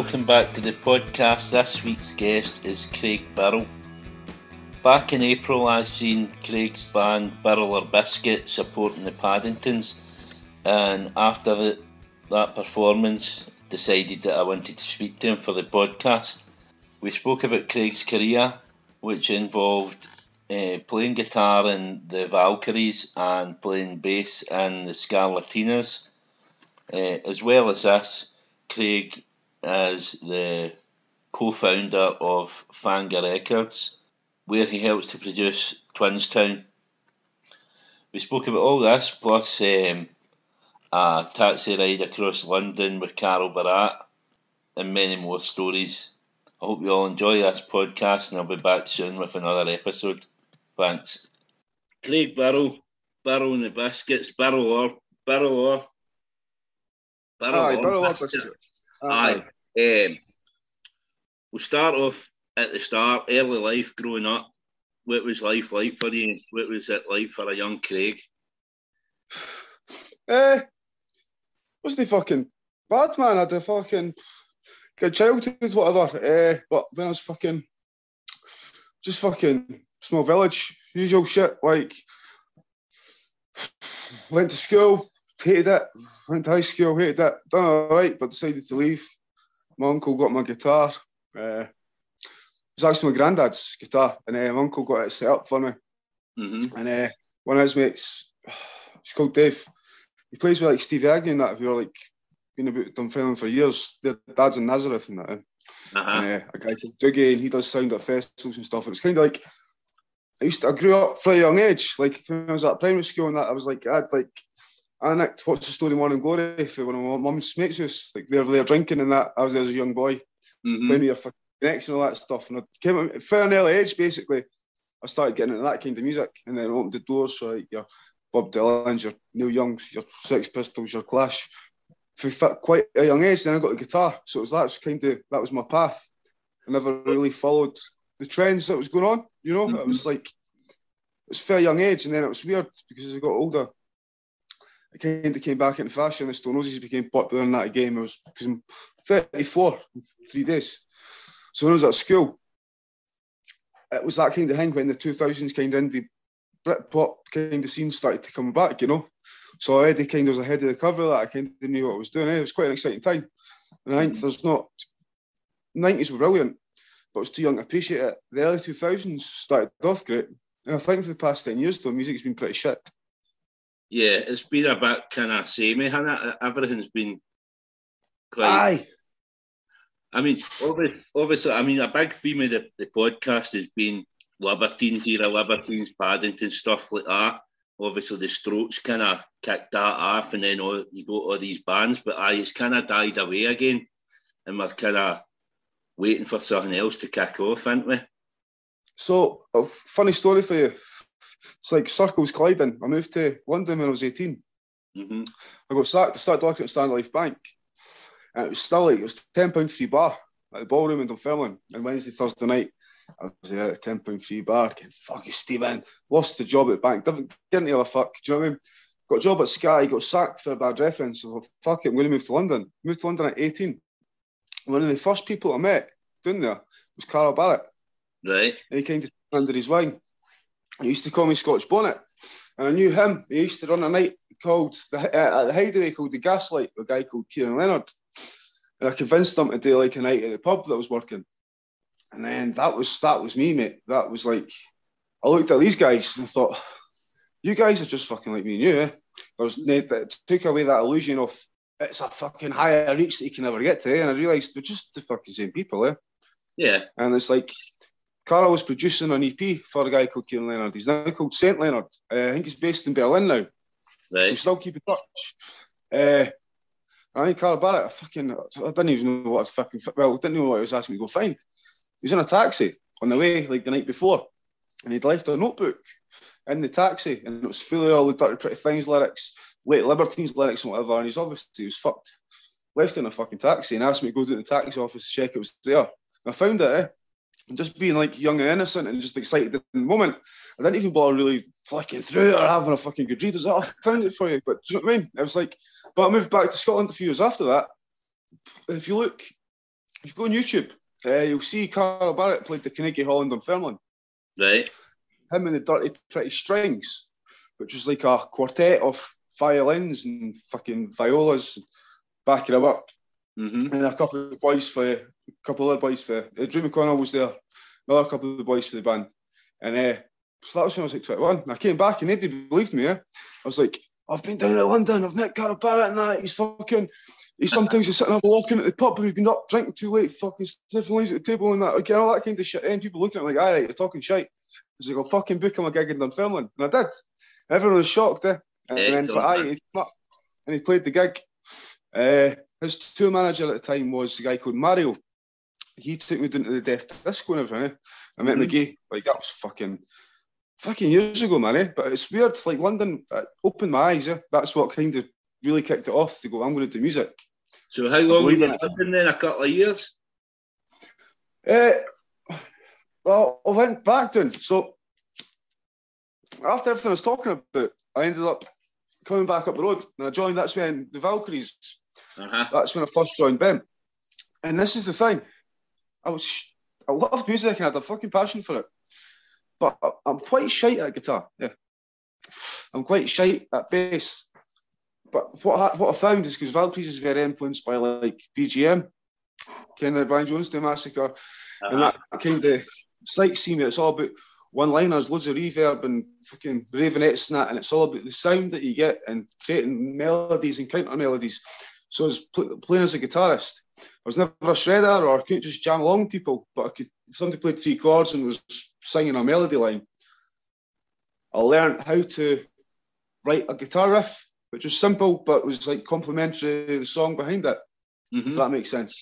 welcome back to the podcast. This week's guest is Craig Burrell. Back in April, I seen Craig's band Burrell or Biscuit supporting the Paddingtons, and after the, that performance, decided that I wanted to speak to him for the podcast. We spoke about Craig's career, which involved uh, playing guitar in the Valkyries and playing bass in the Scarlatinas. Uh, as well as this, Craig is the co-founder of Fanga Records, where he helps to produce Twinstown. We spoke about all this, plus um, a taxi ride across London with Carl Barât, and many more stories. I hope you all enjoy this podcast, and I'll be back soon with another episode. Thanks. Craig Burrell, Burrell and the Biscuits, Burrell or Burrell or Burrell Aye, or Burrell Biscuit. Aye. Aye. Um, we'll start off at the start, early life growing up. What was life like for you? What was it like for a young Craig? Uh, wasn't he fucking bad, man? I had a fucking good childhood, whatever. Uh, but when I was fucking, just fucking small village, usual shit. Like, went to school, hated it. Went to high school, hated it. Done all right, but decided to leave. My uncle got my guitar. Uh, it was actually my granddad's guitar, and uh, my uncle got it set up for me. Mm-hmm. And uh, one of his mates, he's called Dave. He plays with like Steve Agnew and that. Who are like been about Dunfermline for years. Their dad's in Nazareth and that. Uh-huh. And, uh, a guy called Dougie, and he does sound at festivals and stuff. It was kind of like I used to, I grew up from a young age. Like when I was at primary school and that, I was like, I had like, I nicked What's the Story Morning Glory for one of my mum's mates' house. Like they were there drinking and that. I was there as a young boy, mm-hmm. playing with your connects and all that stuff. And I came at an early age, basically. I started getting into that kind of music and then opened the doors for like your Bob Dylan's, your Neil Young's, your Sex Pistols, your Clash. For quite a young age, then I got a guitar. So it was that was kind of that was my path. I never really followed the trends that was going on. You know, mm-hmm. it was like it was fair young age, and then it was weird because as I got older, it kind of came back into fashion. The Stone Roses became popular in that game. I was because I'm 34 in three days. So when I was at school, it was that kind of thing when the 2000s kind of indie Britpop kind of scene started to come back, you know. So I already kind of was ahead of the curve of that. I kind of knew what I was doing. Eh? It was quite an exciting time. And I think mm. there's not 90s were brilliant, but I was too young to appreciate it. The early 2000s started off great. And I think for the past 10 years, though, music's been pretty shit. Yeah, it's been a bit kind of samey, hasn't it? Everything's been quite. Aye. I mean, obviously, obviously, I mean, a big theme of the, the podcast has been Libertines era, Libertines, Paddington, stuff like that. Obviously, the Strokes kind of kicked that off, and then all, you got all these bands, but aye, it's kind of died away again, and we're kind of waiting for something else to kick off, aren't we? So, a funny story for you. It's like circles colliding. I moved to London when I was 18. Mm-hmm. I got sacked to start working at Standard Life Bank. And it was still like, it was £10 free bar at the ballroom in Dunfermline. And Wednesday, Thursday night, I was there at a £10 free bar. Getting fucking Stephen. Lost the job at the bank. Didn't, didn't give a fuck. Do you know what I mean? Got a job at Sky, got sacked for a bad reference. So, fuck it, I'm going to move to London. Moved to London at 18. One of the first people I met down there was Carl Barât. Right. And he came to under his wing. He used to call me Scotch Bonnet. And I knew him. He used to run a night called the, uh, at the Hideaway called the Gaslight, a guy called Kieran Leonard. And I convinced him to do like a night at the pub that I was working. And then that was that was me, mate. That was like I looked at these guys and I thought, you guys are just fucking like me and you. Eh? There was that took away that illusion of it's a fucking higher reach that you can never get to. Eh? And I realised we're just the fucking same people, eh? Yeah. And it's like Carl was producing an EP for a guy called Kieran Leonard. He's now called Saint Leonard. Uh, I think he's based in Berlin now. Right. We still keep in touch. Uh, I think Carl Barât, I fucking, I didn't even know what I was fucking, well, I didn't know what he was asking me to go find. He was in a taxi on the way, like the night before, and he'd left a notebook in the taxi, and it was full of all the Dirty Pretty Things lyrics, late Libertines lyrics and whatever, and he's obviously, he was fucked. Left in a fucking taxi and asked me to go to the taxi office to check it was there. And I found it, eh? And just being like young and innocent and just excited in the moment, I didn't even bother really flicking through it or having a fucking good read. I was like, oh, I found it for you. But do you know what I mean? I was like, but I moved back to Scotland a few years after that. If you look if you go on YouTube, uh, you'll see Carl Barât played the Carnegie Hall in Dunfermline. Right. Him and the Dirty Pretty Strings, which was like a quartet of violins and fucking violas backing him up. Mm-hmm. And a couple of boys for a couple of other boys for uh, Drew McConnell was there, another couple of the boys for the band. And uh, so that was when I was like 21. And I came back and nobody believed me. Eh? I was like, I've been down to London, I've met Carl Barât and that. He's fucking, he sometimes he's sitting up walking at the pub and he's been up drinking too late, fucking sniffing lines at the table and that, again, all that kind of shit. And people looking at me like, all right, you're talking shite. I was like, I'll fucking book him a gig in Dunfermline. And I did. Everyone was shocked, eh? And then, but aye, he and he played the gig. Uh, his tour manager at the time was a guy called Mario. He took me down to the Death Disco and everything. Eh? I met Mhm. McGee. Like that was fucking, fucking years ago, man. Eh? But it's weird. Like London uh, opened my eyes. Eh? That's what kind of really kicked it off to go. I'm going to do music. So how long were believe you in. London then? A couple of years? Uh, well, I went back then. So after everything I was talking about, I ended up coming back up the road and I joined. That's when the Valkyries. Uh-huh. That's when I first joined Ben. And this is the thing. I was I loved music and I had a fucking passion for it. But I'm quite shite at guitar. Yeah. I'm quite shite at bass. But what I, what I found is because Valkyries is very influenced by like BJM, kind of Brian Jonestown Massacre, and Uh-huh. that kind of sightsee me. It's all about one liners, loads of reverb and fucking Raveonettes and that, and it's all about the sound that you get and creating melodies and counter melodies. So I was pl- playing as a guitarist. I was never a shredder or I couldn't just jam along with people, but I could. If somebody played three chords and was singing a melody line, I learned how to write a guitar riff, which was simple but was like complementary to the song behind it. If Mhm. that makes sense.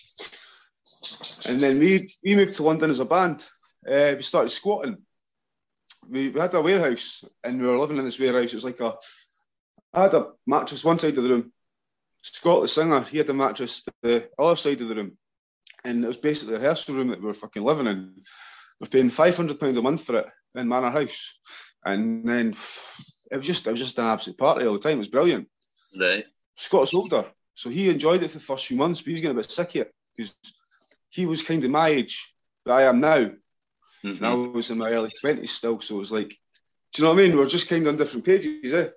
And then we we moved to London as a band. Uh, we started squatting. We, we had a warehouse and we were living in this warehouse. It was like a I had a mattress one side of the room. Scott the singer, he had a mattress the other side of the room. And it was basically a rehearsal room that we were fucking living in. We're paying five hundred pounds a month for it in Manor House. And then it was just it was just an absolute party all the time. It was brilliant. Right. Scott's older, so he enjoyed it for the first few months, but he was getting a bit sick of it because he was kind of my age that I am now, Mhm. and I was in my early twenties still. So it was like, do you know what I mean? We're just kind of on different pages, eh?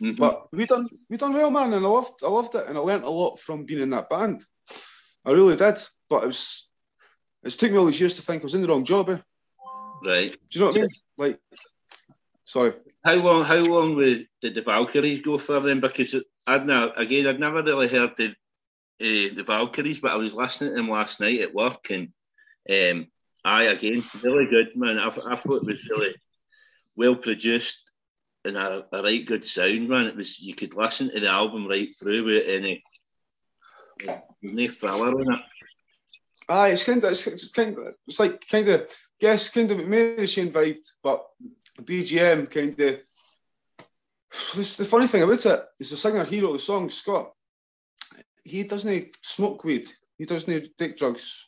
Mhm. But we done we done well, man, and I loved I loved it, and I learnt a lot from being in that band. I really did, but it was it took me all these years to think I was in the wrong job. Eh? Right. Do you know what I mean? Like, sorry. How long? How long did the Valkyries go for then? Because I'd now again, I'd never really heard the uh, the Valkyries, but I was listening to them last night at work, and um, I again really good man. I, I thought it was really well produced and a, a right good sound, man. It was you could listen to the album right through with any no filler it. It's kind of it's, kind of it's like kind of yes, kind of Chain vibe, but BJM kind of. This, the funny thing about it is the singer he wrote the song Scott. He doesn't smoke weed. He doesn't take drugs.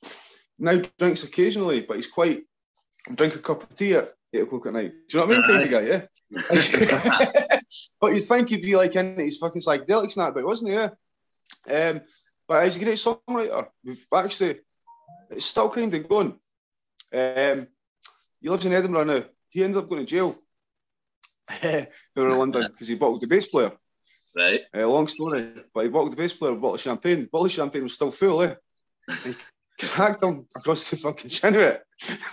Now drinks occasionally, but he's quite drink a cup of tea at eight o'clock at night. Do you know what I mean, kind of guy? Yeah. but you'd think he'd be like in his fucking psychedelics and that, but wasn't he? Yeah. Um, but he's a great songwriter. We've actually it's still kind of going. Um, he lives in Edinburgh now. He ended up going to jail. were in London because he bottled the bass player. Right. Uh, long story, but he bottled the bass player with a bottle of champagne. The bottle of champagne was still full, eh? Cracked him across the fucking chin with it.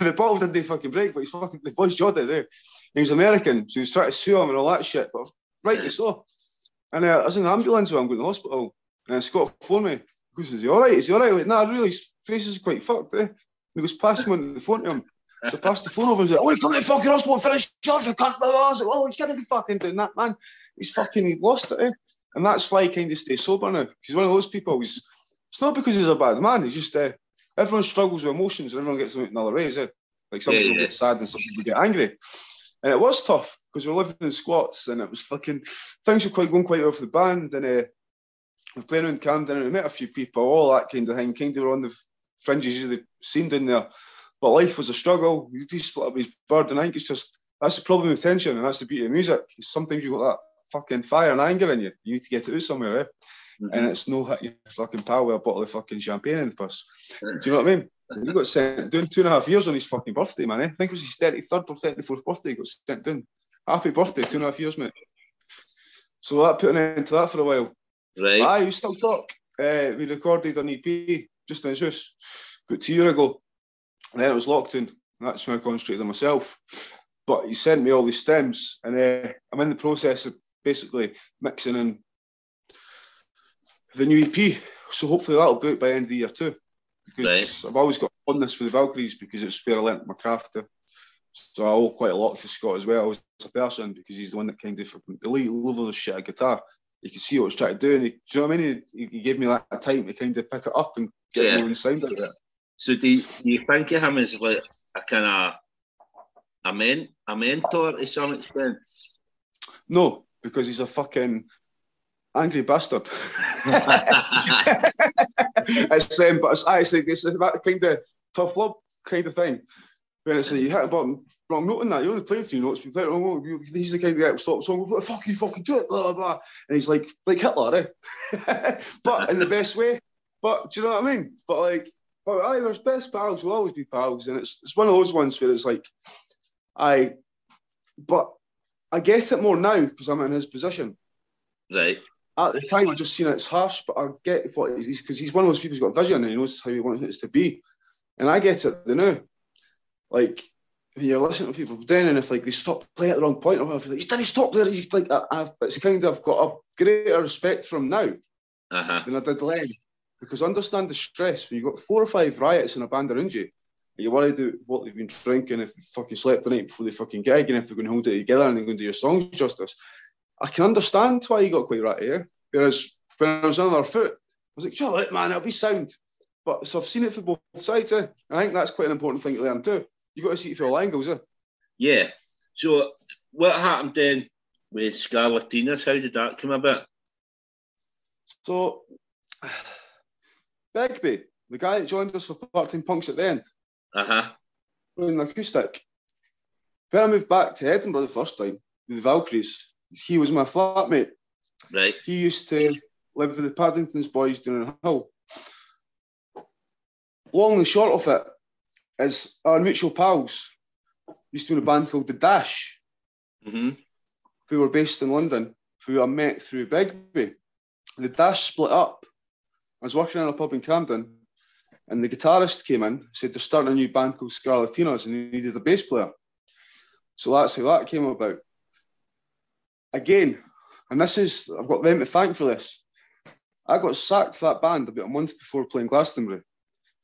the bottle didn't fucking break, but he's fucking the boys jawed it there. He was American, so he was trying to sue him and all that shit. But rightly so. And uh, I was in the ambulance when I'm going to the hospital, and Scott phoned me. He goes, "Is he all right? Is he all right?" Like, nah, really, his face is quite fucked. Eh? And he goes, "Pass him on the phone to him." So I passed the phone over. He's like, "Oh, to come to the fucking hospital and finish charge. I can't." I was like, "Oh, you can't be fucking doing that, man." He's fucking he lost it, eh? And that's why he kind of stays sober now. He's one of those people. He's it's not because he's a bad man. He's just uh, everyone struggles with emotions and everyone gets them in other ways. Eh? Like some Yeah, people yeah. get sad and some people get angry. And it was tough because we were living in squats and it was fucking things were quite going quite well for the band and uh, we were playing around Camden and we met a few people, all that kind of thing. Kind of were on the fringes of the scene down there. But life was a struggle. You do split up his bird, and I think it's just that's the problem with tension, and that's the beauty of music. Sometimes you've got that fucking fire and anger in you. You need to get it out somewhere, eh? Mm-hmm. and it's no hit your fucking pal with a bottle of fucking champagne in the bus. Do you know what I mean? He got sent doing two and a half years on his fucking birthday, man. Eh? I think it was his 33rd or 34th birthday. He got sent down. Happy birthday, two and a half years, mate. So that put an end to that for a while. Right. Aye, we still talk. Uh, we recorded an EP just in house, got two years ago. And then it was Lockdown. That's when I concentrated on myself. But he sent me all these stems, and uh, I'm in the process of basically mixing in the new EP. So hopefully that'll be out by the end of the year too. Because right. I've always got fondness for the Valkyries because it's where I learnt my craft. To. So I owe quite a lot to Scott as well as a person because he's the one that kind of the level of the shit at guitar. You can see what he's trying to do, and he, do you know what I mean? He, he gave me that time to kind of pick it up and get yeah. more sound out of it. So do you, do you think of him as like a kind of a men a mentor to some extent? No, because he's a fucking angry bastard. it's um, but it's actually it's that kind of tough love kind of thing. When it's like you hit a button, wrong note in that, you're only playing three notes, you play it wrong note, he's the kind of guy that stops song, what the fuck you fucking do it, blah, blah, And he's like, like Hitler, eh? but in the best way. But do you know what I mean? But like, but aye, there's best pals will always be pals, and it's it's one of those ones where it's like, I, but I get it more now because I'm in his position. Right. At the time, I just seen it, it's harsh, but I get what he's because he's one of those people who's got vision and he knows how he wants it to be, and I get it the now. Like you're listening to people then, and if like they stop playing at the wrong point or whatever, like, didn't stop there. He's like, I've, it's kind of got a greater respect from now uh-huh. than I did then. Because understand the stress when you've got four or five riots in a band around you, you're worried about what they've been drinking, if they fucking slept the night before they fucking gig, and if they're going to hold it together and they're going to do your songs justice. I can understand why you got quite right here. Whereas when I was on our foot, I was like, shut up, man, it'll be sound. But so I've seen it for both sides. Eh? I think that's quite an important thing to learn too. You've got to see it for all angles. Eh? Yeah. So what happened then with Scarlatinas? How did that come about? So Begbie, the guy that joined us for part-time punks at the end, uh-huh. playing acoustic. When I moved back to Edinburgh the first time with the Valkyries, he was my flatmate. Right. He used to live with the Paddingtons boys down in Hull. Long and short of it is our mutual pals used to be in a band called The Dash, mm-hmm. who were based in London, who I met through Begbie. The Dash split up. I was working in a pub in Camden, and the guitarist came in, said they're starting a new band called Scarlatinas and they needed a bass player. So that's how that came about. Again, and this is, I've got them to thank for this. I got sacked for that band about a month before playing Glastonbury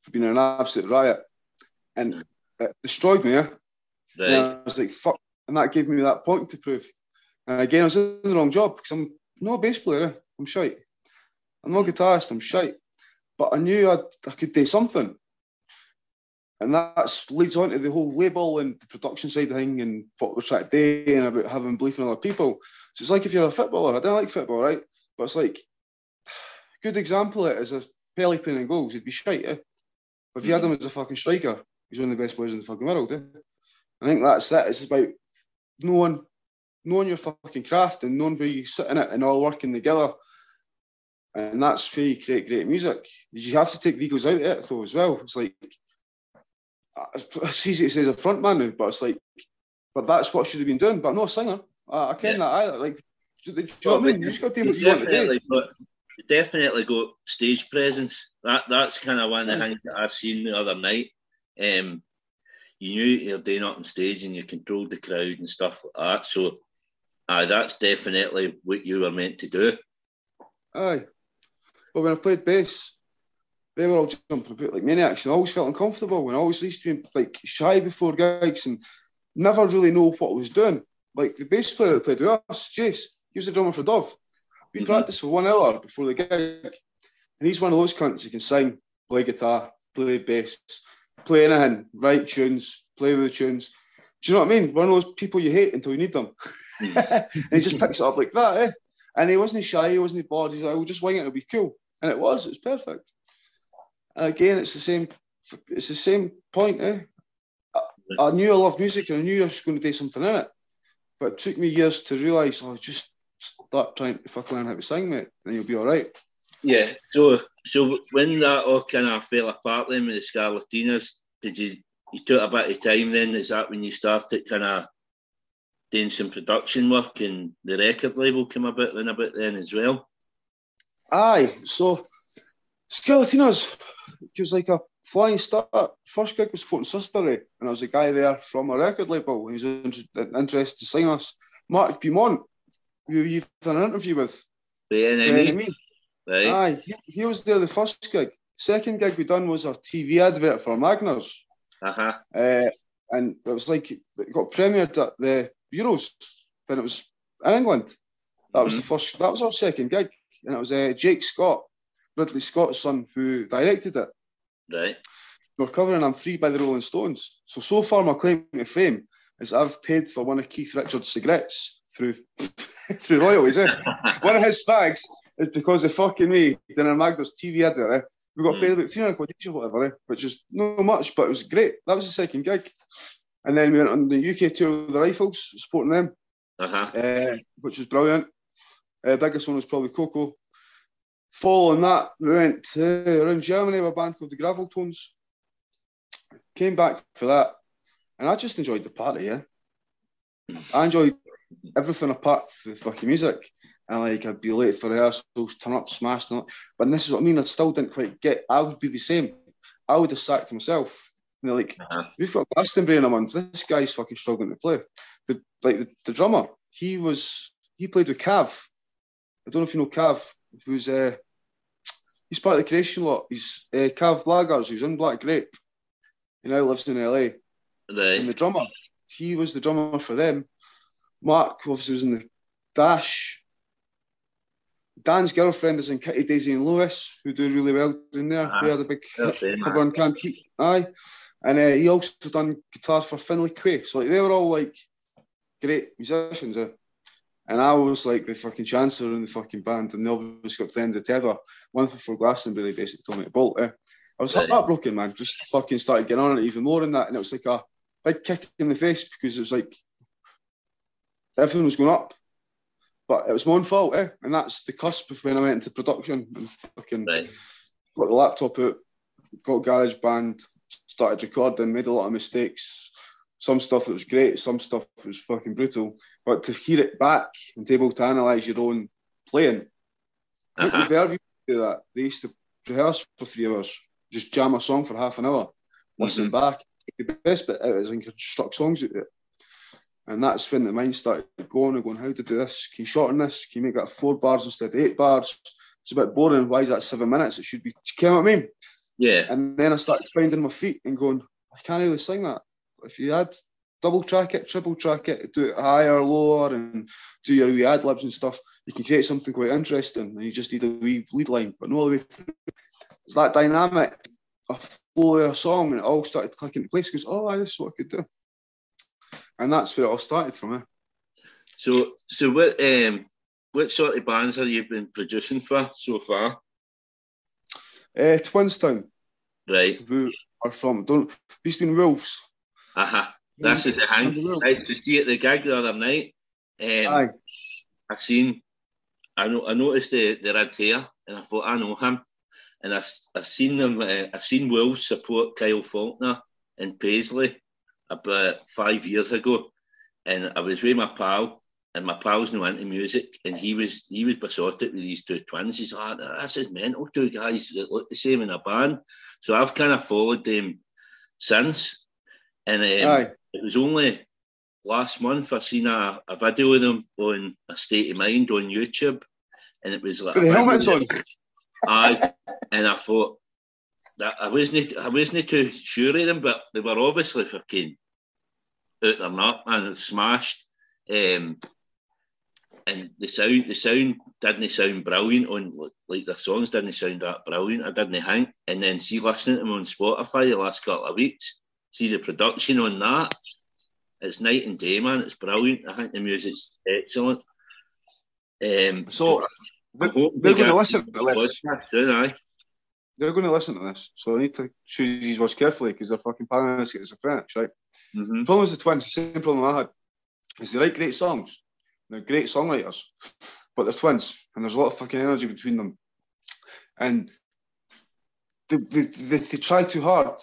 for being an absolute riot. And it destroyed me. Eh? Right. And I was like, fuck. And that gave me that point to prove. And again, I was in the wrong job because I'm not a bass player. Eh? I'm shite. I'm not a guitarist. I'm shite. But I knew I'd, I could do something. And that leads on to the whole label and the production side of thing and what we're trying to do and about having belief in other people. So it's like if you're a footballer, I don't like football, right? But it's like, good example of it is if Pelé playing in goals, he'd be shite. Eh? But if you had him as a fucking striker, he's one of the best players in the fucking world. Eh? I think that's it. It's about knowing, knowing your fucking craft and knowing where you sit in it and all working together and that's where you create great music. You have to take the egos out of it though as well. It's like it's easy to say as a front man now, but it's like, but that's what should have been done. But I'm not a singer. I, I ken yeah. that either. Like, do, do you well, know what I mean? You just got to do what you want to do. But definitely got stage presence. That that's kind of one of the things that I've seen the other night. Um, you knew you're doing it on stage and you controlled the crowd and stuff like that. So, uh, that's definitely what you were meant to do. Aye, but when I played bass, they were all jumping about like maniacs and I always felt uncomfortable and I always used to be like shy before gigs and never really know what I was doing. Like the bass player that played with us, Jace, he was the drummer for Dove. We mm-hmm. practiced for one hour before the gig. And he's one of those cunts who can sing, play guitar, play bass, play anything, write tunes, play with the tunes. Do you know what I mean? One of those people you hate until you need them. and he just picks it up like that, eh? And he wasn't shy, he wasn't bored. He's like, we'll just wing it, it'll be cool and it was. It was perfect. Again, it's the same. It's the same point. Eh? I, I knew I loved music and I knew I was going to do something in it, but it took me years to realise. I oh, just start trying to fuck learn how to sing, mate, and you'll be all right. Yeah, so so when that all kind of fell apart then with the Scarlatinas, did you you took a bit of time then? Is that when you started kind of doing some production work and the record label came about then a bit then as well? Aye, so Scarlatinas, it was like a flying start. First gig was supporting Sister and there was a guy there from a record label. He was interested to sign us. Mark Beaumont, who you've done an interview with. The NME. Right. Aye, he, he, was there the first gig. Second gig we done was a TV advert for Magners. Uh-huh. Uh, and it was like it got premiered at the Euros when it was in England. That was mm-hmm. the first. That was our second gig, and it was uh, Jake Scott, Ridley Scott's son, who directed it. Right. We're covering "I'm Free" by the Rolling Stones. So so far, my claim to fame is I've paid for one of Keith Richards' cigarettes through through royalties. Eh? one of his fags is because of fucking me a Magners TV advert. Eh? We got paid hmm. about 300 quid each or whatever, eh? which is not much, but it was great. That was the second gig. And then we went on the UK tour of the Rifles, supporting them, uh-huh. uh, which was brilliant. Uh, biggest one was probably KOKO. Following that, we went to, around Germany with a band called the Graveltones. Came back for that, and I just enjoyed the party. Yeah, I enjoyed everything apart from the fucking music. And like I'd be late for rehearsals, turn up, smashed. And but this is what I mean. I still didn't quite get. I would be the same. I would have sacked myself. And they're like, uh-huh. we've got Glastonbury in a month. This guy's fucking struggling to play. But like the, the drummer, he was he played with Cav. I don't know if you know Cav, who's uh he's part of the creation lot. He's uh, Cav Blaggers, who's in Black Grape. He now lives in LA. Right. And the drummer, he was the drummer for them. Mark obviously was in the Dash. Dan's girlfriend is in Kitty Daisy and Lewis, who do really well in there. Ah, they had a big cover on Cantique. Aye. And uh, he also done guitar for Finley Quaye. So like they were all like great musicians. Eh? And I was like the fucking chancellor in the fucking band, and they obviously got to the end of tether. Once before Glastonbury, they basically told me to bolt. I was right. heartbroken, man. Just fucking started getting on it even more than that. And it was like a big kick in the face because it was like everything was going up. But it was my own fault, eh? And that's the cusp of when I went into production and fucking right. got the laptop out, got GarageBand, started recording, made a lot of mistakes. Some stuff that was great, some stuff that was fucking brutal. But to hear it back and to be able to analyse your own playing, uh-huh. the Verve do that. They used to rehearse for three hours, just jam a song for half an hour, listen mm-hmm. back. The best bit out is and construct songs out of it. And that's when the mind started going and going, how to do this? Can you shorten this? Can you make that four bars instead of eight bars? It's a bit boring. Why is that seven minutes? It should be, you know what I mean? Yeah. And then I started finding my feet and going, I can't really sing that. If you had double track it, triple track it, do it higher, lower, and do your wee ad libs and stuff, you can create something quite interesting. And you just need a wee lead line, but no other way through. It's that dynamic, a flow of a song, and it all started clicking into place. Because, oh, this is what I could do and that's where it all started from. Eh? So, so what um, what sort of bands have you been producing for so far? Uh, Twinstown. Right. Who are from? Don't. He's Wolves. Uh huh. That's is the hang. Right, to see at the gig the other night. Um, Aye. I seen. I know. I noticed the the red hair, and I thought I know him. And I, I seen them. Uh, I seen Will support Kyle Falconer in Paisley about five years ago, and I was with my pal, and my pal's no into music, and he was he was besotted with these two twins. He's like, oh, "That's his mental two guys that look the same in a band." So I've kind of followed them since, and um, it was only last month I seen a, a video of them on a state of mind on YouTube, and it was like the helmets on. Aye, and I thought that I wasn't I wasn't too sure of them, but they were obviously fucking out their nut and smashed. Um, and the sound the sound didn't sound brilliant on like the songs didn't sound that brilliant. I didn't think. And then see listening to them on Spotify the last couple of weeks, see the production on that. It's night and day, man. It's brilliant. I think the music's excellent. Um, so, they're, going to listen to this. Soon, aye they're going to listen to this, so I need to choose these words carefully because they're fucking paranoid schizophrenics, right? Mm-hmm. The problem is the twins, the same problem I had, is they write great songs. They're great songwriters, but they're twins, and there's a lot of fucking energy between them. and they, they, they, they try too hard,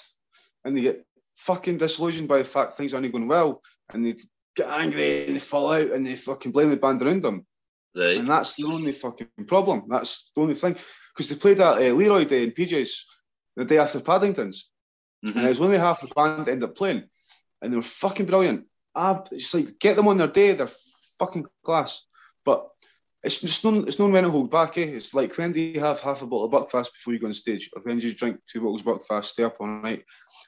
and they get fucking disillusioned by the fact things aren't going well, and they get angry and they fall out and they fucking blame the band around them. Right. And that's the only fucking problem. That's the only thing. Because they played at uh, Leroy Day in PJ's the day after Paddington's. Mhm. And it was only half the band ended up playing. And they were fucking brilliant. Ah, it's like, get them on their day, they're fucking class. But it's just no, it's no when to hold back, eh? It's like when do you have half a bottle of Buckfast before you go on stage? Or when do you drink two bottles of Buckfast, stay up all night,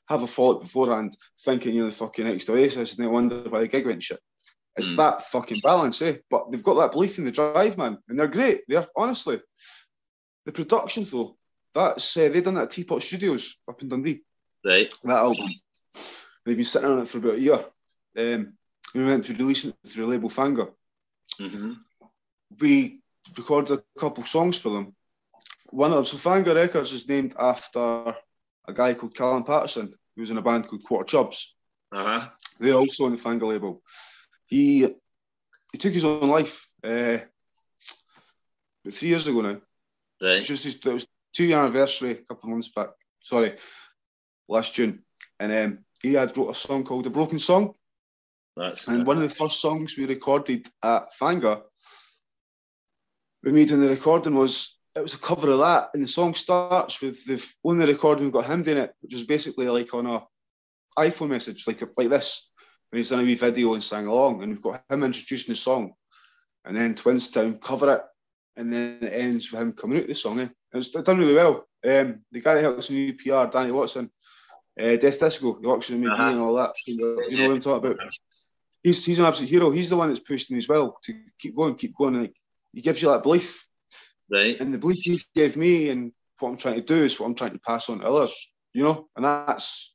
have a fall beforehand, thinking you're the fucking next Oasis, and then wonder why the gig went shit. It's Mm. that fucking balance, eh? But they've got that belief in the drive, man, and they're great. They're honestly the production though. That's uh, they done that at Teapot Studios up in Dundee. Right. That album, they've been sitting on it for about a year. Um, we went to release it through the label Fanga. hmm We recorded a couple songs for them. One of them, so Fanga Records is named after a guy called Callum Patterson, who was in a band called Quarter Chubs. Uh huh. They're also on the Fanga label. He he took his own life uh, three years ago now. Right. It's just his, it was two year anniversary a couple of months back. Sorry, last June, and um, he had wrote a song called "The Broken Song," That's and one of the first songs we recorded at Fanga, we made in the recording was it was a cover of that, and the song starts with the only recording we've got him doing it, which is basically like on a iPhone message, like like this. And he's done a wee video and sang along, and we've got him introducing the song, and then Twinstown cover it, and then it ends with him coming out with the song. Eh? It's done really well. Um, the guy that helped us in UPR, Danny Watson, uh, Death Disco, he works me and all that. You know what I'm talking about? He's he's an absolute hero. He's the one that's pushed me as well to keep going, keep going. Like he gives you that belief, right. and the belief he gave me and what I'm trying to do is what I'm trying to pass on to others. You know, and that's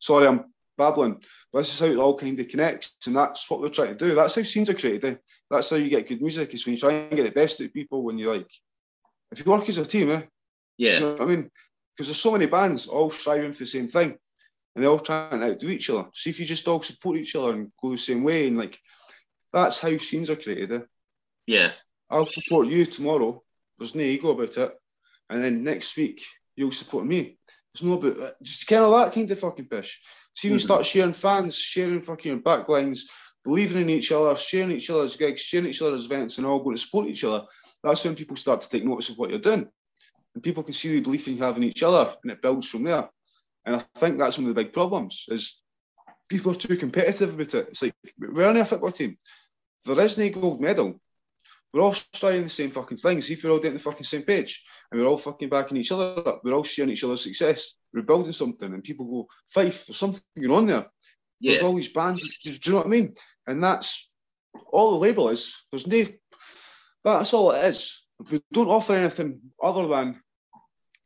sorry, I'm babbling, but this is how it all kind of connects, and that's what we're trying to do. That's how scenes are created. Eh? That's how you get good music. Is when you try and get the best out of people. When you like, if you work as a team, eh? Yeah. You know I mean? Because there's so many bands all striving for the same thing, and they're all trying to outdo each other. See if you just all support each other and go the same way, and like that's how scenes are created. Eh? Yeah. I'll support you tomorrow. There's no ego about it, and then next week you'll support me. There's no about it. Just kind of that kind of fucking pish. See when you start mm-hmm. sharing fans, sharing fucking your backlines, believing in each other, sharing each other's gigs, sharing each other's events, and all going to support each other. That's when people start to take notice of what you're doing and people can see the belief you have in each other, and it builds from there. And I think that's one of the big problems is people are too competitive about it. It's like we're only a football team. There is no gold medal. We're all striving the same fucking thing. See if we're all doing the fucking same page, and we're all fucking backing each other up. We're all sharing each other's success. We're building something, and people go, "Fife, there's something going on there." There's Yeah. all these bands. Do, do you know what I mean? And that's all the label is. There's no. That's all it is. We don't offer anything other than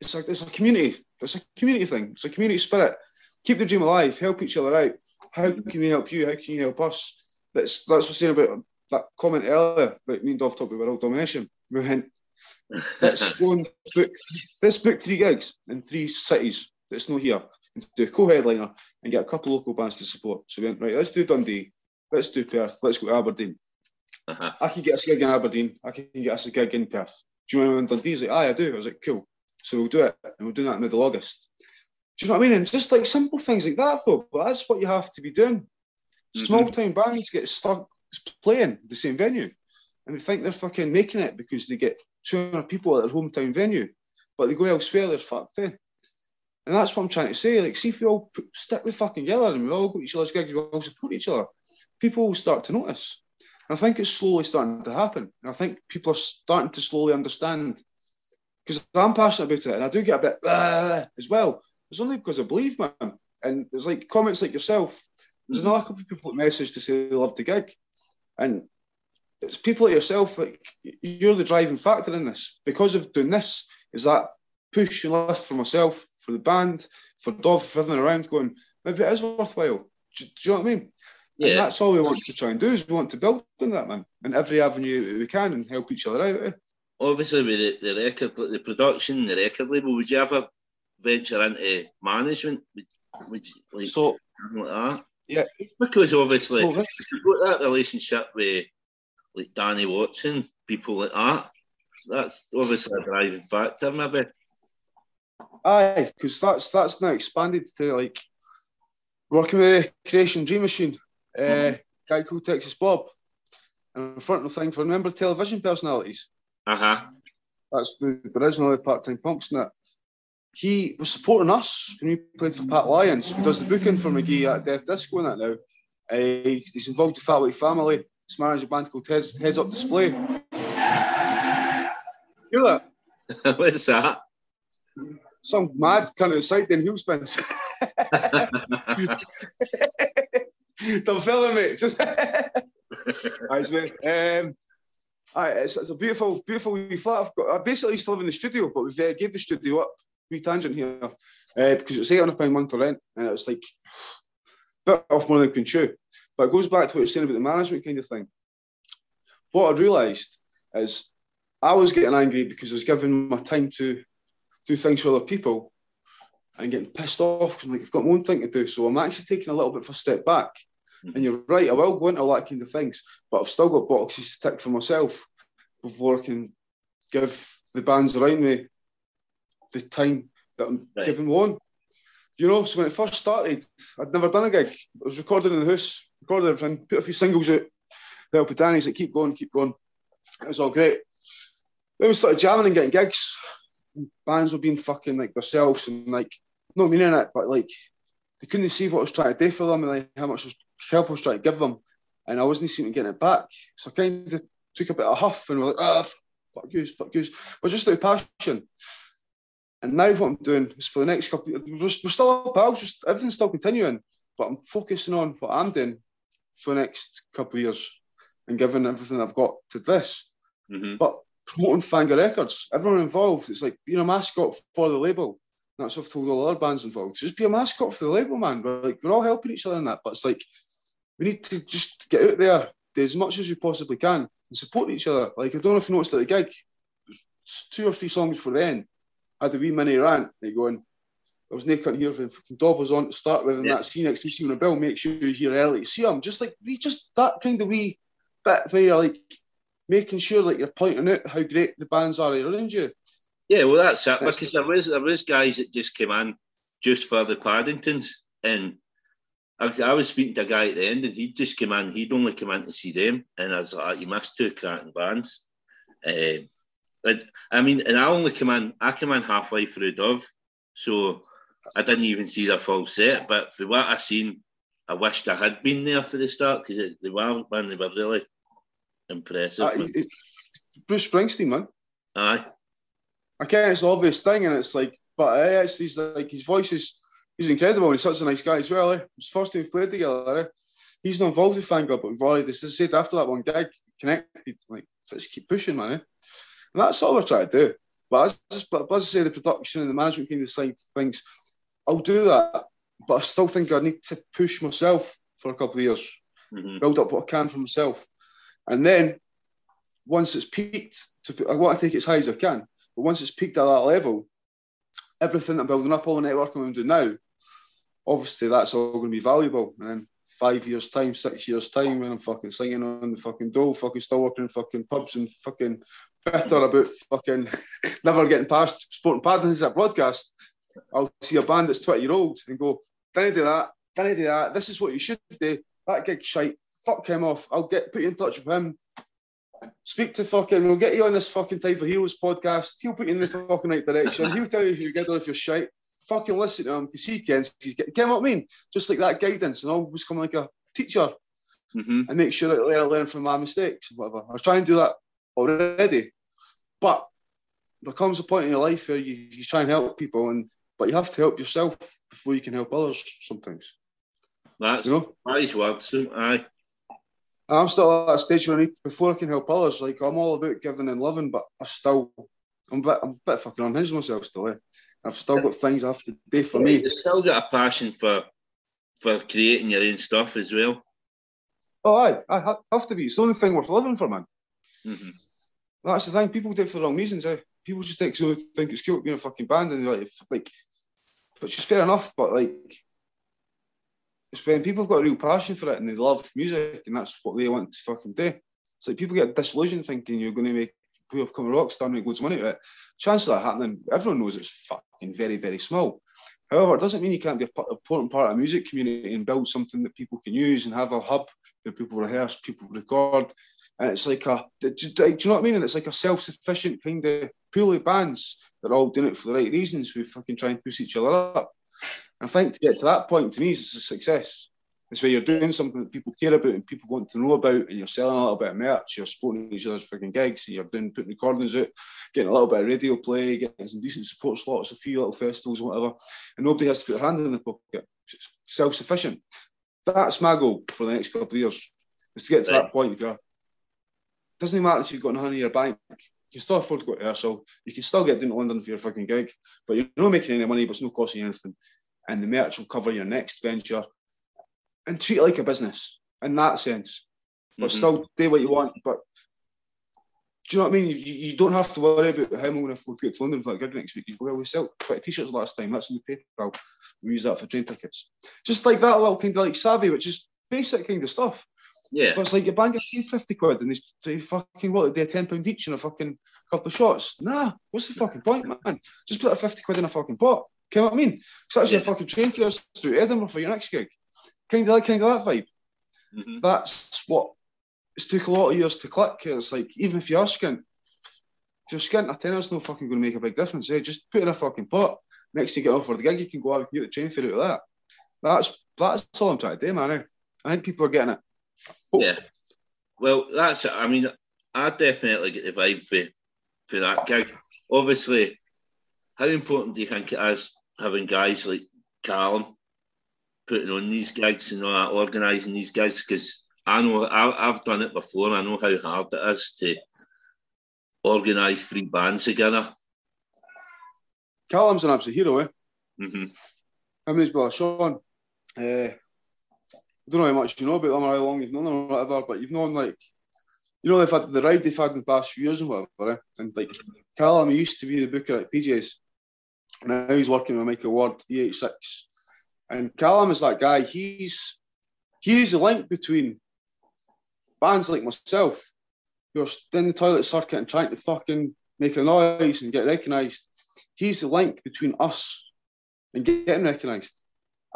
it's a it's a community. It's a community thing. It's a community spirit. Keep the dream alive. Help each other out. How can we help you? How can you help us? That's that's what I'm saying about that comment earlier about me and Dov talking about world domination. We went, let's go and book let's book three gigs in three cities that's not here and do a co-headliner and get a couple of local bands to support. So we went, right, let's do Dundee, let's do Perth, let's go to Aberdeen. Uh-huh. I can get us a gig in Aberdeen, I can get us a gig in Perth. Do you want to in Dundee? He's like, aye, I do. I was like, cool. So we'll do it. And we'll do that in middle August. Do you know what I mean? And just like simple things like that, though, but that's what you have to be doing. Small time bands get stuck playing the same venue and they think they're fucking making it because they get 200 people at their hometown venue, but they go elsewhere, they're fucked in. And that's what I'm trying to say. Like, see if we all put, stick the fucking together and we all go to each other's gigs, we all support each other, people will start to notice. And I think it's slowly starting to happen. And I think people are starting to slowly understand because I'm passionate about it and I do get a bit as well. It's only because I believe, man. And there's like comments like yourself. There's another couple of people that message to say they love the gig. And it's people like yourself, like you're the driving factor in this. Because of doing this, is that push and lift for myself, for the band, for Dov, for everyone around going, maybe it is worthwhile. Do, do you know what I mean? And Yeah. that's all we want to try and do is we want to build on that, man, in every avenue we can and help each other out. eh? Obviously, with the, the record, the production, the record label, would you ever venture into management? Would, would you, like, So, like that? Yeah. Because obviously, So you've got that relationship with like Danny Watson, people like that. that's obviously a driving factor, maybe. Aye, because that's that's now expanded to like working with Creation Dream Machine, uh, mm-hmm. guy called Texas Bob, and front of the thing for remember television personalities. Uh huh. That's the, original part time punks and that. He was supporting us when we played for Pat Lyons, who does the booking for McGee at Death Disco and that now. Uh, he's involved with Fat White Family. He's managed a band called Heads, Heads Up Display. Hear that? What's that? Some mad kind of side in heel spins. Don't film me. Just Eyes, mate. Um, it's, it's, a beautiful, beautiful wee flat. I've got. I basically used to live in the studio, but we've uh, gave the studio up. Wee tangent here uh, because it's eight hundred pound a month for rent, and it's like bit off more than I can chew. But it goes back to what you're saying about the management kind of thing. What I'd realised is I was getting angry because I was giving my time to do things for other people and getting pissed off because I'm like, I've got my own thing to do. So I'm actually taking a little bit of a step back. Mm-hmm. And you're right, I will go into all that kind of things, but I've still got boxes to tick for myself before I can give the bands around me the time that I'm right. giving one. You know, so when it first started, I'd never done a gig. I was recording in the house, recorded everything, put a few singles out, the help of Danny's like, keep going, keep going. It was all great. Then we started jamming and getting gigs. Bands were being fucking like themselves and like, not meaning it, but like, they couldn't see what I was trying to do for them and like how much help I was trying to give them. And I wasn't seeming to get it back. So I kind of took a bit of huff and we're like, ah, fuck you, fuck you. But just out of passion. And now what I'm doing is for the next couple, of, we're, we're still up, pals, just everything's still continuing, but I'm focusing on what I'm doing for the next couple of years and giving everything I've got to this. Mm-hmm. But promoting Fanga Records, everyone involved, it's like being a mascot for the label. That's what I've told all other bands involved. Just be a mascot for the label, man. We're like we're all helping each other in that. But it's like we need to just get out there, do as much as we possibly can, and support each other. Like I don't know if you noticed at the gig, two or three songs before the end, I had a wee mini rant, like going, I was naked here when Dov was on to start with, and yeah. that scene next to see a bill, make sure you're here early. See him, just like we just that kind of wee bit where you're like making sure like you're pointing out how great the bands are around you. Yeah, well that's it. Because there was there was guys that just came in just for the Paddingtons, and I, I, was speaking to a guy at the end, and he just came in. He'd only come in to see them, and I was like, "You missed two cracking bands." Uh, but I mean, and I only come in. I came in halfway through Dove, so I didn't even see the full set. But for what I seen, I wished I had been there for the start because they were man, they were really impressive. Uh, Bruce Springsteen, man. Aye. I can't. It's the obvious thing, and it's like, but uh, it's, he's like his voice is he's incredible. He's such a nice guy as well. Eh? It's the first time we've played together. Eh? He's not involved with Fanga, but we've already this is said after that one gig connected. Like let's keep pushing, man. Eh? And that's all we're trying to do. But as, just, but as I say, the production and the management kind of side of things, I'll do that. But I still think I need to push myself for a couple of years, mm-hmm. build up what I can for myself, and then once it's peaked, to I want to take it as high as I can. But once it's peaked at that level, everything I'm building up, all the networking I'm doing now, obviously that's all going to be valuable. And then five years' time, six years' time, when I'm fucking singing on the fucking dole, fucking still working in fucking pubs and fucking bitter about fucking never getting past Sporting Paddingtons at broadcast, I'll see a band that's 20 year old and go, didn't do that, didn't do that, this is what you should do, that gig shite, fuck him off, I'll get put you in touch with him, speak to fucking, we'll get you on this fucking Time for Heroes podcast, he'll put you in the fucking right direction, he'll tell you if you're good or if you're shite, fucking listen to him, because he can, he's get, get what I mean? Just like that guidance and always come like a teacher mm-hmm. and make sure that I learn, learn from my mistakes, whatever. I was trying to do that already. But there comes a point in your life where you, you try and help people, and but you have to help yourself before you can help others sometimes. That's you know? wise words, aye. I'm still at that stage where I need, before I can help others, like I'm all about giving and loving, but I still, I'm a bit, I'm a bit fucking unhinged myself still. Eh? I've still got things I have to do for me. You still got a passion for for creating your own stuff as well. Oh, aye, I have to be. It's the only thing worth living for, man. Mm-hmm. That's the thing. People do it for the wrong reasons. Eh? People just think so think it's cool being a fucking band, and like, like, which is fair enough. But like, it's when people have got a real passion for it and they love music, and that's what they want to fucking do. It's like people get disillusioned thinking you're going to make who become rock star and make loads of money to it. Chance of that happening, everyone knows it's fucking very, very small. However, it doesn't mean you can't be an important part of the music community and build something that people can use and have a hub where people rehearse, people record. And it's like a, do, do, do you know what I mean? And it's like a self-sufficient kind of pool of bands that are all doing it for the right reasons. We fucking try and push each other up. And I think to get to that point, to me, is a success. It's where you're doing something that people care about and people want to know about, and you're selling a little bit of merch, you're supporting each other's fucking gigs, and you're doing putting recordings out, getting a little bit of radio play, getting some decent support slots, a few little festivals, whatever, and nobody has to put their hand in the pocket. It's self-sufficient. That's my goal for the next couple of years, is to get to that point doesn't matter if you've got nothing in your bank, you can still afford to go to rehearsal, you can still get down to London for your fucking gig, but you're not making any money, but it's not costing you anything. And the merch will cover your next venture and treat it like a business in that sense. But mm-hmm. still do what you want. But do you know what I mean? You, you don't have to worry about how I'm going to afford to get to London for that gig next week. You go, well, we sell 20 t-shirts last time. That's in the paper. We use that for train tickets. Just like that little kind of like savvy, which is basic kind of stuff. Yeah. But it's like you bang a 50 quid and they fucking what, they're 10 pound each and a fucking couple of shots. Nah, what's the fucking point, man? Just put a 50 quid in a fucking pot. You know what I mean? Because that's yeah. your fucking train fares through Edinburgh for your next gig kind of like kind of that vibe. Mm-hmm. That's what it's took a lot of years to click. It's like even if you are skint, if you're skint, a tenner's no fucking going to make a big difference. Eh? Just put in a fucking pot. Next to get off for the gig, you can go out and get the train fare out of that. That's that's all I'm trying to do, man. Eh? I think people are getting it. Yeah. Well, that's. I mean, I definitely get the vibe for for that gig. Obviously, how important do you think it is having guys like Callum putting on these gigs and all that, organising these gigs because I know I, have done it before and I know how hard it is to organise three bands together. Callum's an absolute hero, eh? Mm-hmm. How many's brother Sean? Uh, I don't know how much you know about them or how long you've known them or whatever, but you've known like you know they've had the ride they've had in the past few years and whatever. Eh? And like Callum used to be the booker at PJs. Now he's working with Michael Ward, E86 and Callum is that guy. He's he's the link between bands like myself who are in the toilet circuit and trying to fucking make a noise and get recognised. He's the link between us and getting recognised.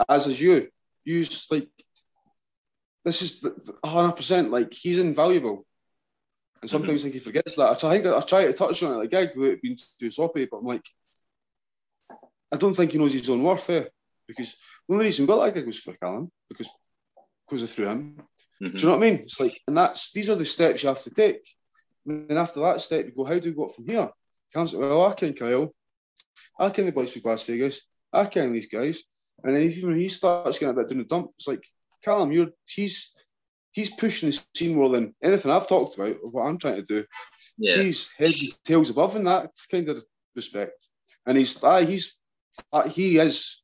As is you. You like this is hundred percent like he's invaluable. And sometimes mm-hmm. I think he forgets that. I think I try to touch on it like gig without being too sloppy, but I'm like, I don't think he knows his own worth. Eh? because the only reason we got that gig was for Callum because because of through him. Mm-hmm. Do you know what I mean? It's like, and that's these are the steps you have to take. And then after that step, you go, how do we go from here? Callum's like, well, I can Kyle, I can the boys from Las Vegas, I can these guys, and then even when he starts getting a bit down the dump, it's like, Callum, you're he's he's pushing the scene more than anything I've talked about of what I'm trying to do. Yeah. He's heads and tails above in that kind of respect, and he's uh, he's uh, he is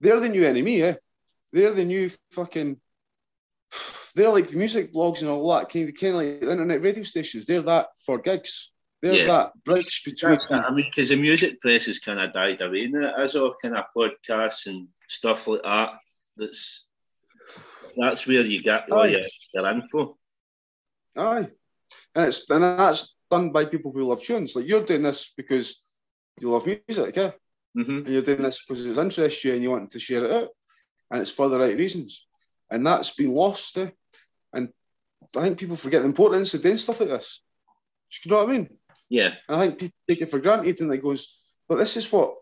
they're the new enemy, yeah. They're the new fucking. They're like the music blogs and all that, kind of, kind of like internet radio stations. They're that for gigs. They're yeah. that bridge between. I mean, because the music press has kind of died away now. As all kind of podcasts and stuff like that. That's that's where you get all your, your info. Aye, and it's and that's done by people who love tunes. Like you're doing this because you love music, yeah. Mm-hmm. And you're doing this because it interests you and you want to share it out, and it's for the right reasons. And that's been lost. Eh? And I think people forget the importance of doing stuff like this. Do you know what I mean? Yeah. And I think people take it for granted and they goes, but this is what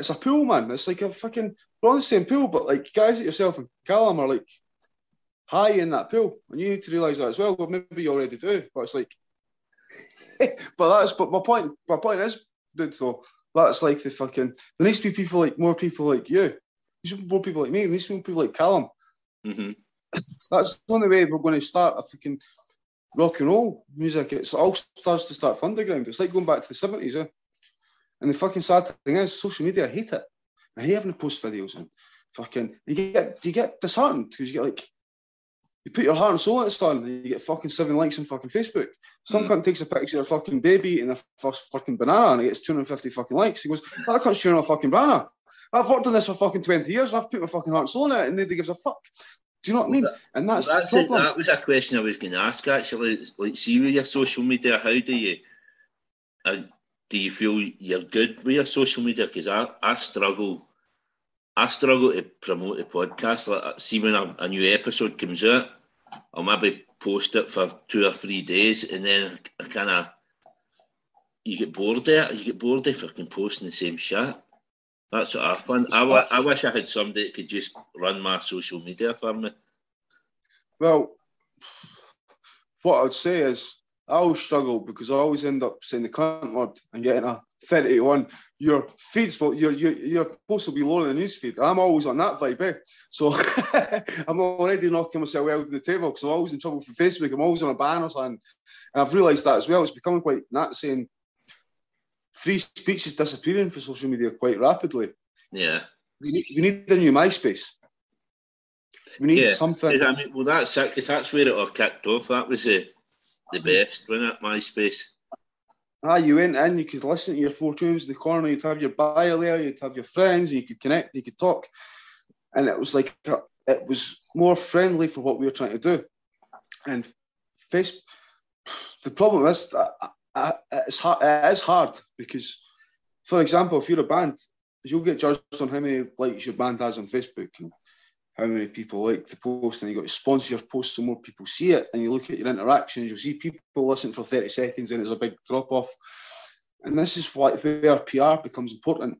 it's a pool, man. It's like a fucking we're on the same pool, but like guys like yourself and Callum are like high in that pool. And you need to realise that as well. Well, maybe you already do, but it's like but that's but my point my point is, dude, though, that's like the fucking. There needs to be people like more people like you. There needs more people like me. There needs to be more people like Callum. Mm-hmm. That's the only way we're going to start a fucking rock and roll music. It's all starts to start from underground. It's like going back to the seventies, eh? And the fucking sad thing is, social media. I hate it. I hate having to post videos and fucking. You get you get disheartened because you get like you put your heart and soul into something and you get fucking seven likes on fucking Facebook. Some mm. cunt takes a picture of a fucking baby eating a first fucking banana and he gets 250 fucking likes. He goes, that cunt's chewing a fucking banana. I've worked on this for fucking 20 years and I've put my fucking heart and soul in it and nobody gives a fuck. Do you know what I mean? And that's, well, that's the problem. It, that was a question I was going to ask actually. Like, see with your social media, how do you uh, do you feel you're good with your social media? Because I, I struggle. I struggle to promote the podcast. Like, see when a, a new episode comes out, I'll maybe post it for two or three days, and then I kind of you get bored it. You get bored of fucking posting the same shit. That's what I find. I, I wish I had somebody that could just run my social media for me. Well, what I'd say is I always struggle because I always end up saying the cunt word and getting a 31. Your feed's well, your your your post will be lower than the news feed. I'm always on that vibe, eh? So I'm already knocking myself out of the table because I'm always in trouble for Facebook. I'm always on a ban or something. And I've realised that as well. It's becoming quite not saying free speech is disappearing for social media quite rapidly. Yeah. We need, we need a new MySpace. We need yeah. something. I mean, well, that's it, because that's where it all kicked off. That was the, the best, wasn't it, MySpace? Ah, you went in, you could listen to your four tunes in the corner, you'd have your bio there, you'd have your friends, you could connect, you could talk. And it was like, it was more friendly for what we were trying to do. And face, the problem is, it's hard, it is hard because, for example, if you're a band, you'll get judged on how many likes your band has on Facebook and how many people like the post, and you got to sponsor your post so more people see it. And you look at your interactions, you'll see people listen for 30 seconds and it's a big drop off. And this is why where PR becomes important.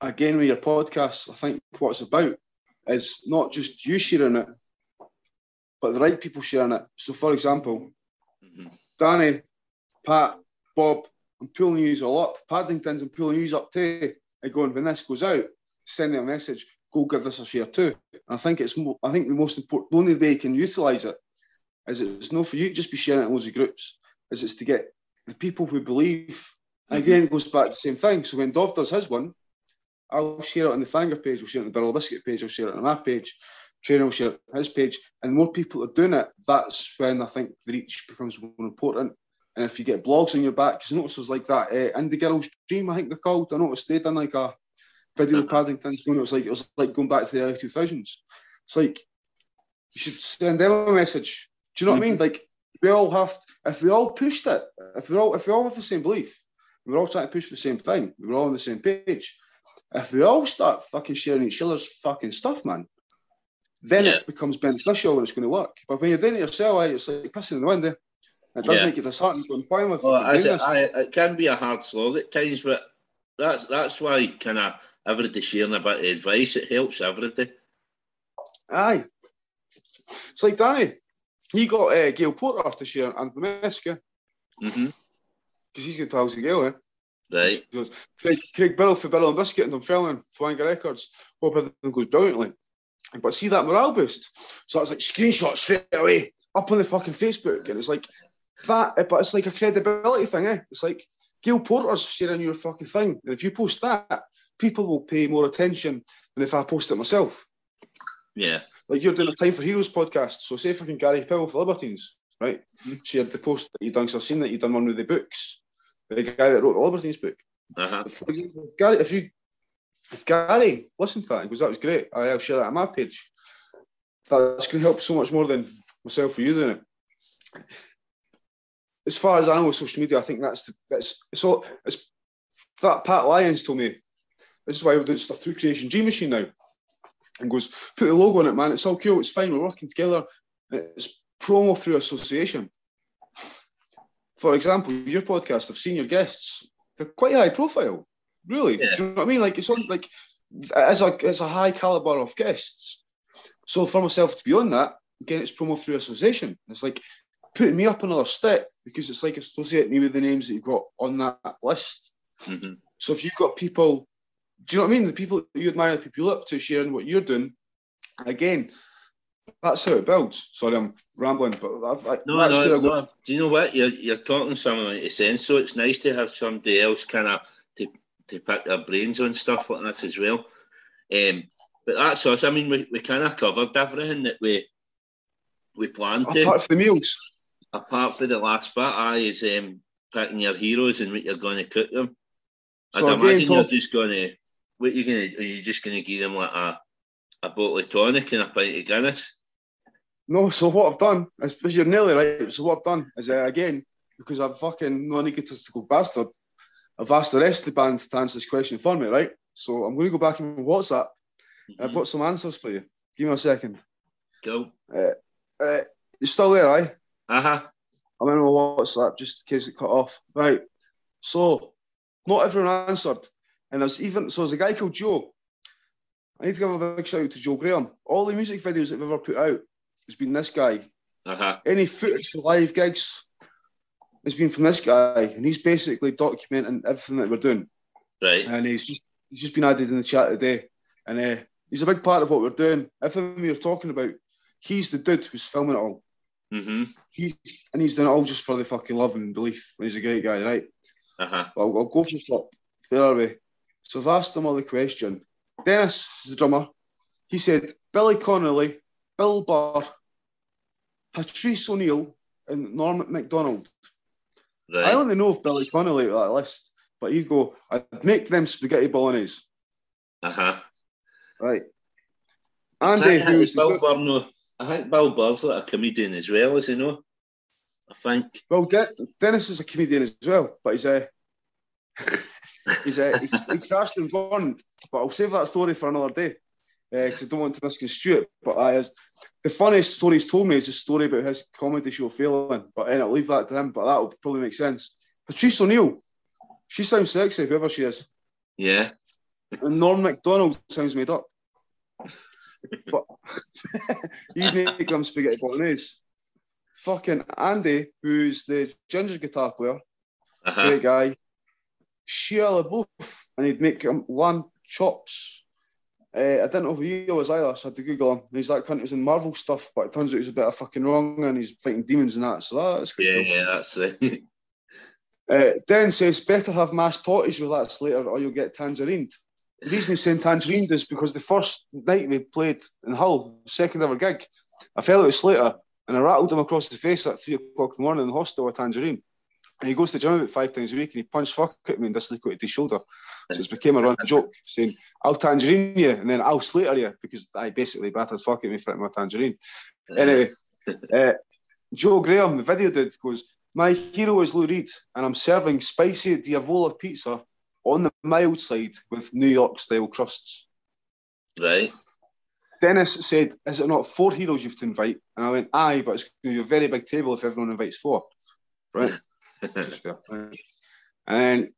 Again, with your podcast, I think what it's about is not just you sharing it, but the right people sharing it. So, for example, mm-hmm. Danny, Pat, Bob, I'm pulling you all up. Paddington's, I'm pulling you up too. And going, when this goes out, send them a message go give this a share too. And I think it's more, I think the most important, the only way you can utilise it is it's not for you to just be sharing it in loads of groups, is it's to get the people who believe. Mm-hmm. Again, it goes back to the same thing. So when Dov does his one, I'll share it on the Flanger page, I'll share it on the Barrel Biscuit page, I'll share it on my page, Trainer will share his page, and more people are doing it. That's when I think the reach becomes more important. And if you get blogs on your back, because I noticed there's like that uh, Indie Girls Dream, I think they're called. I noticed they done like a video Paddington's going. It was like it was like going back to the early two thousands. It's like you should send them a message. Do you know what. I mean? Mm-hmm. Like we all have. To, if we all pushed it, if we all if we all have the same belief, we're all trying to push for the same thing. We're all on the same page. If we all start fucking sharing each other's fucking stuff, man, then yeah. it becomes beneficial and it's going to work. But when you're doing it yourself, it's like pissing in the wind. Eh? It does yeah. make it disheartening going fine with well, it, I, it can be a hard slog at times, but that's that's why kind of everybody sharing a bit of advice. It helps everybody. Aye. It's like Danny. He got uh, Gail Porter to share and Esca. Mm-hmm. Because he's good pals with Gail, eh? Right. Craig, Craig Biddle for Biddle and Biscuit and Dunfermline, Flanger Records. Hope everything goes brilliantly. But see that morale boost. So was like, screenshot straight away up on the fucking Facebook. And it's like that, but it's like a credibility thing, eh? It's like Gail Porter's sharing your fucking thing. And if you post that, people will pay more attention than if I post it myself. Yeah. Like you're doing a Time for Heroes podcast. So say fucking Gary Powell for Libertines, right? Mm-hmm. Shared the post that you done, because I've seen that you've done one with the books. The guy that wrote the Libertines book. Uh-huh. For example, Gary, if you if Gary listened to that and goes, that was great, I'll share that on my page. That's going to help so much more than myself for you doing it. As far as I know with social media, I think that's the, that's it's all it's that Pat Lyons told me this is why we're doing stuff through Creation G Machine now. And goes, put the logo on it, man. It's all cool. It's fine. We're working together. It's promo through association. For example, your podcast, I've seen your guests. They're quite high profile, really. Yeah. Do you know what I mean? Like it's on, like as a it's a high caliber of guests. So for myself to be on that, again, it's promo through association. It's like putting me up another step because it's like associating me with the names that you've got on that list. Mm-hmm. So if you've got people do you know what I mean? The people you admire, the people look to sharing what you're doing. Again, that's how it builds. Sorry, I'm rambling, but I've, I, no, no, no. Do you know what you're you're talking something like sense? So it's nice to have somebody else kind of to to pick their brains on stuff like this as well. Um, but that's us. I mean, we, we kind of covered everything that we we planned to. Apart from the meals. Apart from the last bit, I is um, picking your heroes and what you're going to cook them. So I'd imagine you're just going to what you're gonna? Are you just gonna give them like a a bottle of tonic and a pint of Guinness. No, so what I've done is, because you're nearly right. So what I've done is, uh, again, because I'm fucking non egotistical bastard, I've asked the rest of the band to answer this question for me, right? So I'm going to go back in WhatsApp. Mm-hmm. I've got some answers for you. Give me a second. Go. Uh, uh, you're still there, right? Uh huh. I'm in my WhatsApp just in case it cut off. Right. So, not everyone answered. And there's even, so there's a guy called Joe. I need to give a big shout out to Joe Graham. All the music videos that we've ever put out has been this guy. Uh-huh. Any footage for live gigs has been from this guy, and he's basically documenting everything that we're doing. Right. And he's just he's just been added in the chat today, and uh, he's a big part of what we're doing. Everything we are talking about, he's the dude who's filming it all. Mm-hmm. He's and he's done it all just for the fucking love and belief. He's a great guy, right? Uh-huh. I'll, I'll go for the top. Where are we? So I've asked him all the question. Dennis, is the drummer, he said Billy Connolly, Bill Burr, Patrice O'Neal, and Norm Macdonald. Right. I only know of Billy Connolly at that list, but he'd go, I'd make them spaghetti bolognese. Uh huh. Right. Andy, who's Bill Burr, no, I think Bill Burr's like a comedian as well, is he no? I think. Well, De- Dennis is a comedian as well, but he's a. he's, a, he's he crashed and burned, but I'll save that story for another day because uh, I don't want to misconstrue it. But I, as the funniest story he's told me is a story about his comedy show failing. But then I'll leave that to him. But that will probably make sense. Patrice O'Neal, she sounds sexy, whoever she is. Yeah. And Norm Macdonald sounds made up. But he'd make them spaghetti bolognese. Fucking Andy, who's the ginger guitar player, uh-huh. great guy. Shia LaBeouf, and he'd make him lamb chops uh, I didn't know who he was either, so I had to Google him. He's that cunt who's in Marvel stuff, but it turns out he's a bit of fucking wrong and he's fighting demons and that. So that's yeah, cool. yeah, that's it. uh, Den says, better have mashed tortoise with that later or you'll get tangerine. The reason he's saying tangerine is because the first night we played in Hull, second ever gig, I fell out of Slater and I rattled him across the face at three o'clock in the morning in the hostel at tangerine. And he goes to the gym about five times a week and he punched fuck at me and dislocated his shoulder. So it became a running joke saying, I'll tangerine you and then I'll slater you because I basically battered fuck at me for my tangerine. Anyway, uh, Joe Graham, the video dude, goes, My hero is Lou Reed and I'm serving spicy Diavola pizza on the mild side with New York style crusts. Right. Dennis said, Is it not four heroes you've to invite? And I went, Aye, but it's going to be a very big table if everyone invites four. Right. and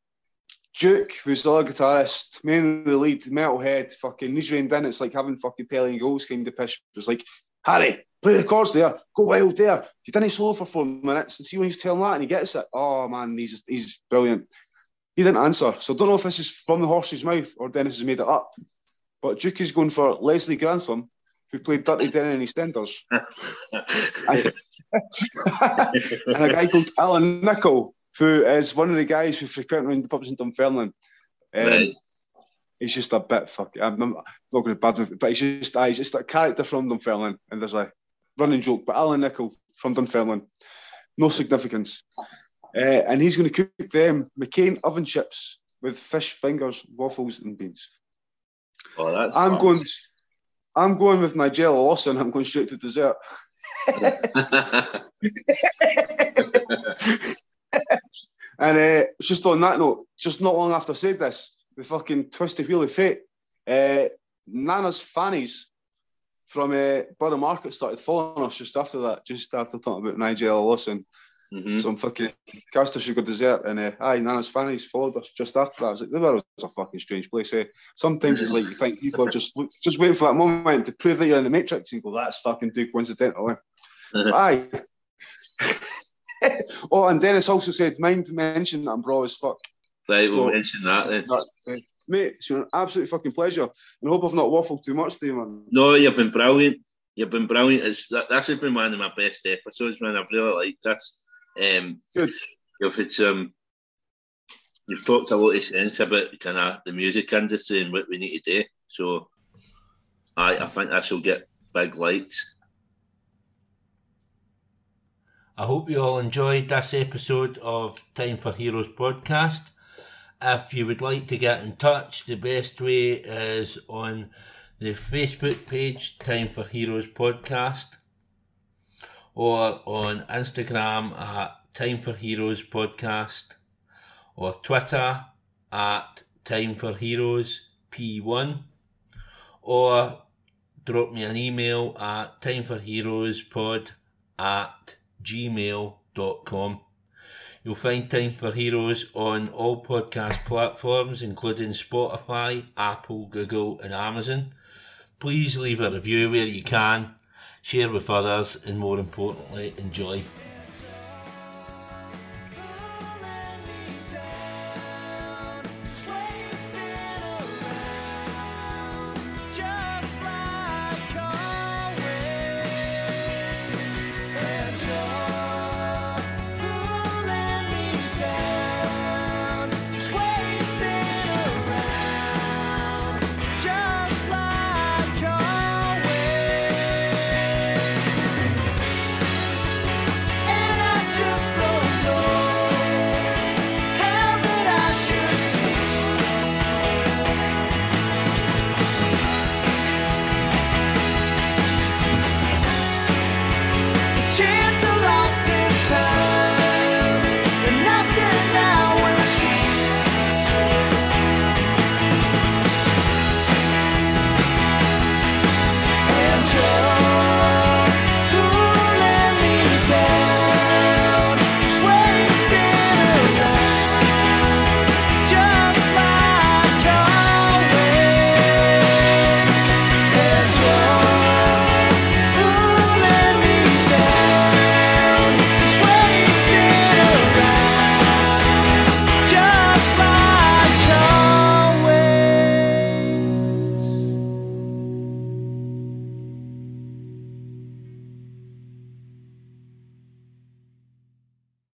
Duke, who's the other guitarist, mainly the lead, metalhead, fucking he's reined in. It's like having fucking Pelly and Goals kind of pish. It was like, Harry, play the chords there, go wild there. You didn't solo for four minutes and see when he's telling that and he gets it. Oh man, he's he's brilliant. He didn't answer, so I don't know if this is from the horse's mouth or Dennis has made it up. But Duke is going for Leslie Grantham, who played Dirty Den in EastEnders. and a guy called Alan Nicol, who is one of the guys who frequent around the pubs in Dunfermline. Um, right. He's just a bit fucking. I'm, I'm not going to bad with it, but he's just uh, he's just a character from Dunfermline, and there's a running joke. But Alan Nicol from Dunfermline, no significance, uh, and he's going to cook them McCain oven chips with fish fingers, waffles, and beans. Oh, that's. I'm fun. going. I'm going with my Nigella Lawson. I'm going straight to dessert. and uh, just on that note, just not long after I said this, the fucking twisted wheel of fate, uh, Nana's fannies from uh, Borough Market started following us just after that, just after talking about Nigella Lawson. Mhm. Some fucking caster sugar dessert, and uh, aye, Nana's fannies followed us just after that. I was like, the world is a fucking strange place. Eh? Sometimes it's like you think people are just just waiting for that moment to prove that you're in the Matrix, and you go, that's fucking too coincidental. Eh? aye. oh, and Dennis also said, mind to mention that I'm raw as fuck. Right, So- we'll mention that then. That, uh, mate, it's been an absolute fucking pleasure, and I hope I've not waffled too much to you, man. No, you've been brilliant. You've been brilliant. It's, that, this has been one of my best episodes, man. I've really liked this. Um, Good. You've had some. You've talked a lot of sense about kind of the music industry and what we need to do. So, I I think this will get big likes. I hope you all enjoyed this episode of Time for Heroes podcast. If you would like to get in touch, the best way is on the Facebook page Time for Heroes Podcast or on Instagram at Time for Heroes Podcast or Twitter at Time for Heroes P1 or drop me an email at timeforheroespod at gmail.com. You'll find Time for Heroes on all podcast platforms, including Spotify, Apple, Google, and Amazon. Please leave a review where you can, share with others, and more importantly, enjoy.